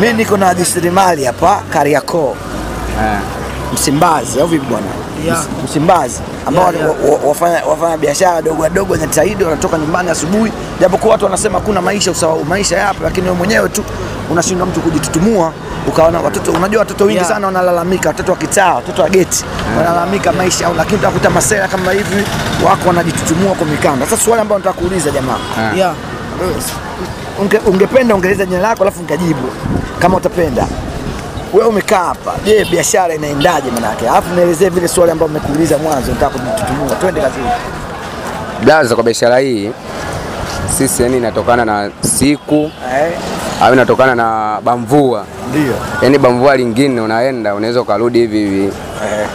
Mimi niko na jasirimali hapa Kariakoo, Eh. Msimbazi au vipi bwana? Yeah. Msimbazi ambao Yeah, yeah. wa- wa- wafanya, wafanya biashara wadogo wadogo wanajitahidi, wanatoka nyumbani asubuhi, japokuwa watu wanasema kuna maisha usawa, maisha yapo, lakini wewe mwenyewe tu unashindwa mtu kujitutumua ukaona watoto, unajua watoto wengi Yeah. sana wanalalamika, watoto wa kitaa, watoto wa geti wanalalamika maisha, lakini utakuta masela kama hivi wako wanajitutumua kwa mikanda. Sasa swali ambalo nataka kuuliza jamaa, yeah. Yeah. Unge, ungependa ungeleza jina lako alafu nikajibu kama utapenda. Wewe umekaa hapa, je, biashara inaendaje manake? Alafu nielezee vile swali ambalo nimekuuliza mwanzo, kujitutumua. Twende kazini. Blaza, kwa biashara hii sisi yani inatokana na siku Eh, au inatokana na bamvua. ndio. Yani bamvua lingine unaenda unaweza ukarudi hivi hivi. Eh,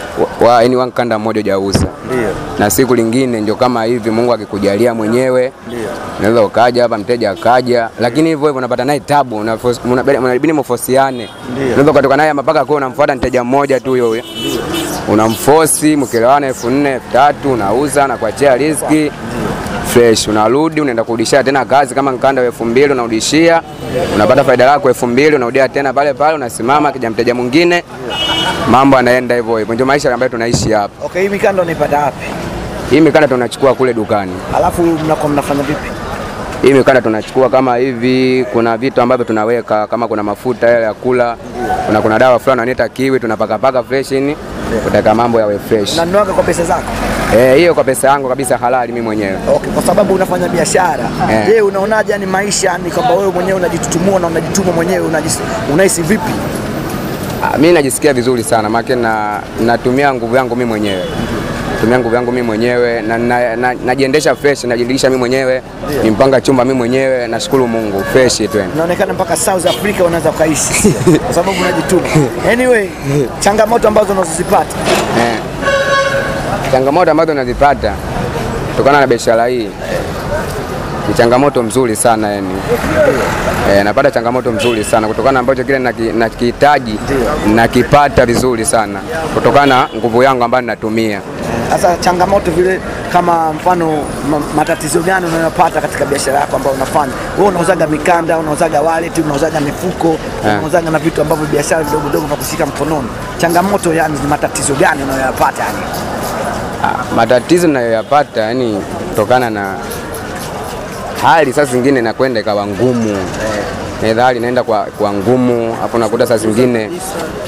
wa- yani wankanda mmoja hujauza, ndio. na siku lingine ndio kama hivi, Mungu akikujalia mwenyewe. Ndio. unaweza ukaja hapa, mteja akaja, lakini hivyo hivyo unapata naye tabu, unabidi mfosiane. Unaweza ukatoka naye mpaka kwa unamfuata mteja mmoja tu huyo huyo, unamfosi, mkielewana elfu nne elfu tatu unauza na kuachia riziki fresh, unarudi unaenda kurudishia tena kazi. Kama mkanda wa elfu mbili unarudishia, unapata faida lako elfu mbili unarudia tena pale pale, unasimama, kija mteja mwingine, mambo anaenda hivyo hivyo. Ndio maisha ambayo tunaishi hapa. Okay, hii mikanda unaipata wapi? Hii mikanda tunachukua kule dukani. Alafu mnakuwa mnafanya vipi? Hii mikanda tunachukua kama hivi, kuna vitu ambavyo tunaweka kama kuna mafuta yale ya kula, kuna kuna dawa fulani wanaita kiwi, tunapakapaka fresh ini kutaka mambo yawe fresh. Unanuaga kwa pesa zako? Eh, hiyo kwa pesa yangu kabisa halali mimi mwenyewe. Okay, kwa sababu unafanya biashara. Eh. Je, unaonaje yani maisha ni kwamba wewe mwenyewe unajitutumua na unajituma mwenyewe unahisi vipi? Ah, Mimi najisikia vizuri sana maana na natumia nguvu yangu mimi mwenyewe. Natumia nguvu yangu mimi mwenyewe na na- na- najiendesha fresh, najilisha mimi mwenyewe, nimpanga chumba mimi mwenyewe, nashukuru Mungu fresh tu. Inaonekana mpaka South Africa unaweza ukaishi kwa sababu unajituma. Anyway, changamoto ambazo unazozipata Eh. Changamoto ambazo nazipata kutokana na biashara hii ni changamoto mzuri sana yani. E, napata changamoto mzuri sana kutokana ambacho kile naki- nakihitaji nakipata vizuri sana kutokana na nguvu yangu ambayo ninatumia. Sasa changamoto vile kama mfano matatizo gani unayopata katika biashara yako ambayo unafanya? Wewe unauzaga mikanda, unauzaga wallet, unauzaga mifuko, unauzaga na vitu ambavyo biashara vidogo vidogo vya kushika mkononi. Changamoto yani ni matatizo gani unayoyapata yani? Matatizo ninayoyapata yani kutokana na hali saa zingine nakwenda ikawa ngumu eh, hali inaenda kwa, kwa ngumu hapo, nakuta saa zingine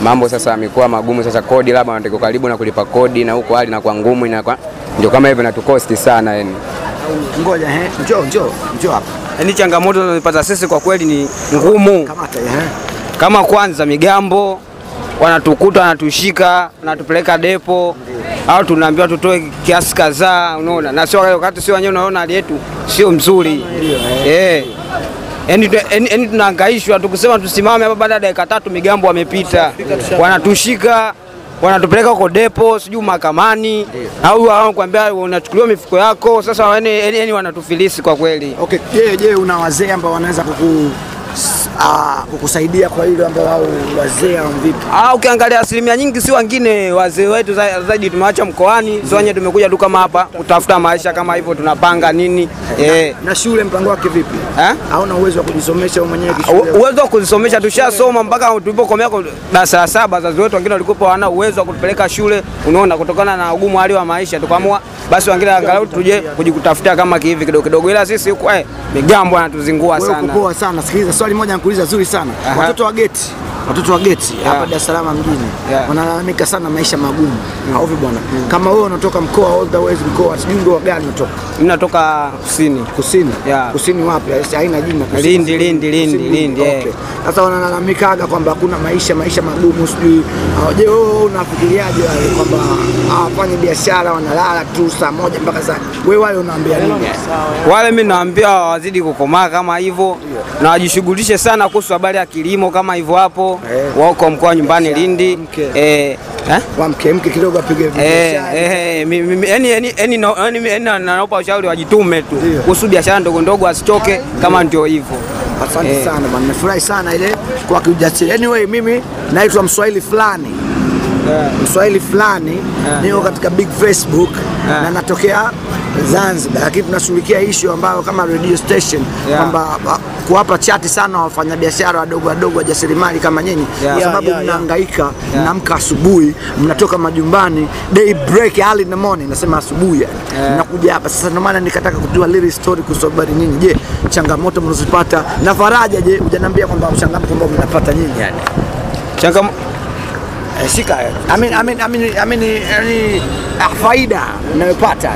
mambo sasa yamekuwa magumu. Sasa kodi labda wanatakiwa karibu na kulipa kodi, na huko hali inakuwa ngumu, inakuwa ndio kama hivyo natukosti sana yani. Ngoja eh, njoo njoo njoo hapa. Yani changamoto tunazopata sisi kwa kweli ni ngumu. Eh. Kama kwanza migambo wanatukuta, wanatushika, wanatupeleka depo au tunaambiwa tutoe kiasi kadhaa, unaona, na sio wakati sio wenyewe, unaona hali yetu sio mzuri. Eh. Yaani tu- yaani- yaani tunahangaishwa tukisema tusimame hapa, baada ya dakika tatu migambo wamepita, wanatushika wanatupeleka huko depo, sijui mahakamani, au hao kuambia unachukuliwa mifuko yako. Sasa yani yaani wanatufilisi kwa kweli. Okay, je, je una wazee ambao wanaweza kuku ah, kukusaidia kwa hilo ambao wao wazee au vipi? Ah, ukiangalia asilimia nyingi si wengine wazee wetu zaidi tumewacha mkoani, sio wenyewe tumekuja tu kama hapa kutafuta maisha kama hivyo, tunapanga nini eh. Na shule mpango wake vipi? Eh? Hauna uwezo wa kujisomesha wewe mwenyewe kishule? uwezo wa kuzisomesha tushasoma mpaka tulipokomea darasa la saba. Wazazi wetu wengine walikuwa hawana uwezo wa kutupeleka shule, unaona, kutokana na ugumu hali wa maisha, tukaamua basi wengine angalau tuje kujikutafutia kama kihivi kidogo kidogo, ila sisi huku eh, migambo anatuzingua sana. poa sana. Sikiliza swali moja nakuuliza zuri sana. Watoto wa geti, watoto wa geti hapa Dar es Salaam mjini Yeah. wanalalamika sana maisha magumu. mm. vipi bwana? Kama wewe unatoka mkoa all the way mkoa, sijui ndio gani unatoka? Mimi natoka kusini Kusini. Yeah. Kusini wapi? Yaani Haina jina. Kusini. Lindi, Lindi, Lindi, Lindi, Okay. Sasa wanalalamikaga kwamba hakuna maisha, maisha magumu sijui. Ah, Je, wewe unafikiriaje wale kwamba hawafanyi biashara wanalala tu saa moja mpaka saa. Wewe wale unaambia nini? wale mi naambia wazidi kukomaa kama hivyo na wajishughulishe sana kuhusu habari ya kilimo kama hivyo hapo Eh. wako mkoa nyumbani Lindi. eh, eh? Kidogo apige yani naopa ushauri wajitume tu. Kuhusu biashara ndogo ndogo, asichoke kama ndio hivyo. Asante Eh. sana bwana, nimefurahi sana ile kwa kiujasiri. Anyway, mimi naitwa Mswahili fulani. Mswahili fulani. Niko katika big Facebook na natokea Zanzibar, lakini tunashughulikia issue ambayo kama radio station Yeah. kwamba kuwapa chati sana wafanyabiashara wadogo wadogo wajasiriamali kama nyinyi Yeah. kwa sababu Yeah, yeah, yeah. mnahangaika mnaamka asubuhi mnatoka majumbani day break early in the morning nasema asubuhi Yeah. mnakuja hapa sasa ndio maana nikataka kujua little story kuhusu habari nyinyi je changamoto mnazopata na faraja je hujaniambia kwamba changamoto ambao mnapata nyinyi yani changamoto Eh, shika I mean, I mean, I mean, I mean, I ah, faida unayopata.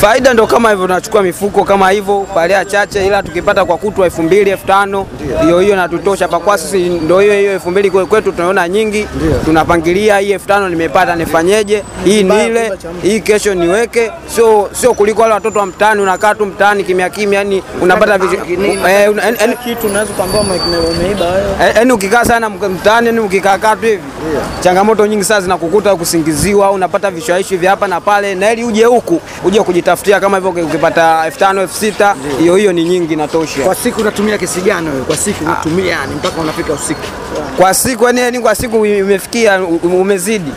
Faida ndo kama hivyo, tunachukua mifuko kama hivyo palea chache, ila tukipata kwa kutwa elfu mbili elfu tano hiyo hiyo natutosha. Pakwa sisi ndo hiyo hiyo elfu mbili kwetu tunaona nyingi, tunapangilia hii elfu tano nimepata nifanyeje, hii nile hii kesho niweke, sio sio kuliko wale watoto wa mtaani, unakaa tu mtaani kimya kimya, yani unapata eh, yani- yani- kitu unaweza kuambia umeiba wewe. Eh, Yaani ukikaa sana mtaani, yani ukikaa kaa tu hivi, changamoto nyingi sana zinakukuta, kusingiziwa, unapata vishawishi vya hapa na pale, na ili uje huku uje kujitafutia kama hivyo, ukipata elfu tano elfu sita hiyo hiyo ni nyingi, natosha. kwa siku unatumia kiasi gani wewe kwa siku unatumia yani mpaka unafika usiku kwa siku. Yani yani kwa siku imefikia umezidi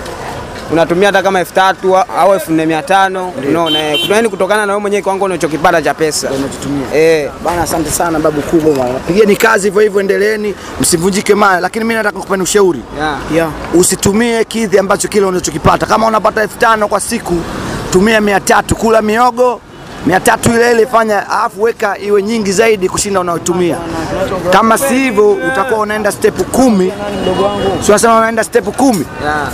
unatumia hata kama elfu tatu au elfu nne mia tano. Unaona, yaani kutokana na wewe mwenyewe kiwango unachokipata cha pesa. Unachotumia. Eh. bana asante sana babu kubwa bwana. Pigeni kazi hivyo hivyo endeleeni msivunjike moyo lakini mimi nataka kupeni ushauri. Yeah. Yeah. usitumie kidhi ambacho kile unachokipata. Kama unapata elfu tano kwa siku tumia mia tatu. Kula miogo mia tatu ile ile fanya alafu weka iwe nyingi zaidi kushinda unayotumia kama si hivyo utakuwa unaenda step kumi. Si unasema unaenda step kumi? Yeah.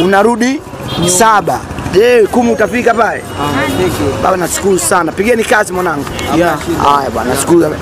Unarudi saba. Je kumi utafika pale? Baba nashukuru sana. Pigeni kazi mwanangu. Yeah. haya bwana nashukuru